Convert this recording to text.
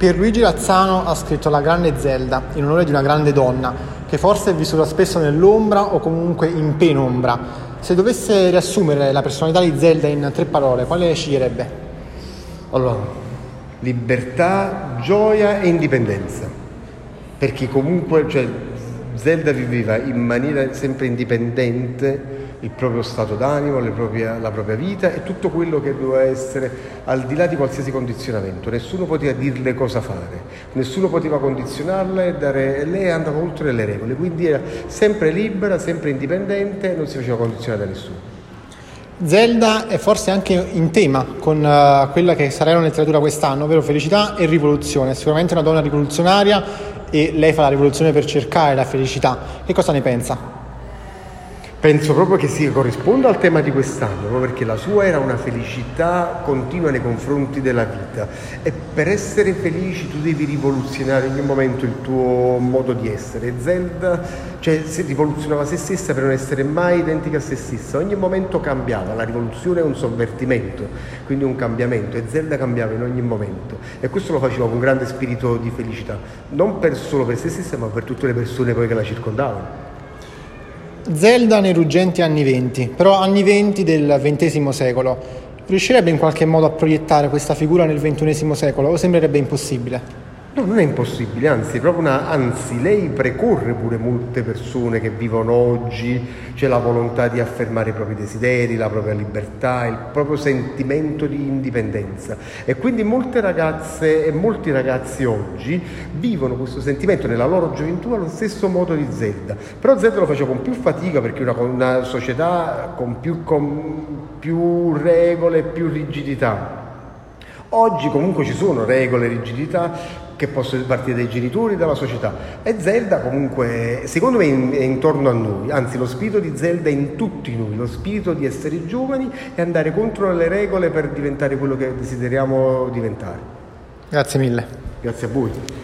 Pierluigi Lazzano ha scritto La grande Zelda in onore di una grande donna che forse è vissuta spesso nell'ombra o comunque in penombra. Se dovesse riassumere la personalità di Zelda in tre parole, quale sceglierebbe? Allora, libertà, gioia e indipendenza. Perché comunque cioè, Zelda viveva in maniera sempre indipendente il proprio stato d'animo, propria, la propria vita e tutto quello che doveva essere al di là di qualsiasi condizionamento. Nessuno poteva dirle cosa fare, nessuno poteva condizionarla e dare, lei andava oltre le regole, quindi era sempre libera, sempre indipendente, non si faceva condizionare da nessuno. Zelda è forse anche in tema con uh, quella che sarà la letteratura quest'anno, ovvero felicità e rivoluzione. Sicuramente una donna rivoluzionaria e lei fa la rivoluzione per cercare la felicità. Che cosa ne pensa? Penso proprio che si corrisponda al tema di quest'anno, perché la sua era una felicità continua nei confronti della vita e per essere felici tu devi rivoluzionare ogni momento il tuo modo di essere. Zelda cioè, si rivoluzionava se stessa per non essere mai identica a se stessa, ogni momento cambiava, la rivoluzione è un sovvertimento, quindi un cambiamento e Zelda cambiava in ogni momento e questo lo faceva con grande spirito di felicità, non per solo per se stessa ma per tutte le persone poi che la circondavano. Zelda nei ruggenti anni venti, però anni venti del XX secolo. Riuscirebbe in qualche modo a proiettare questa figura nel XXI secolo o sembrerebbe impossibile? No, non è impossibile, anzi, una, anzi, lei precorre pure molte persone che vivono oggi, c'è la volontà di affermare i propri desideri, la propria libertà, il proprio sentimento di indipendenza. E quindi molte ragazze e molti ragazzi oggi vivono questo sentimento nella loro gioventù allo stesso modo di Zelda. Però Zelda lo faceva con più fatica perché una, una società con più, con più regole, più rigidità. Oggi comunque ci sono regole, rigidità che possono partire dai genitori, dalla società. E Zelda comunque, secondo me, è intorno a noi, anzi lo spirito di Zelda è in tutti noi, lo spirito di essere giovani e andare contro le regole per diventare quello che desideriamo diventare. Grazie mille. Grazie a voi.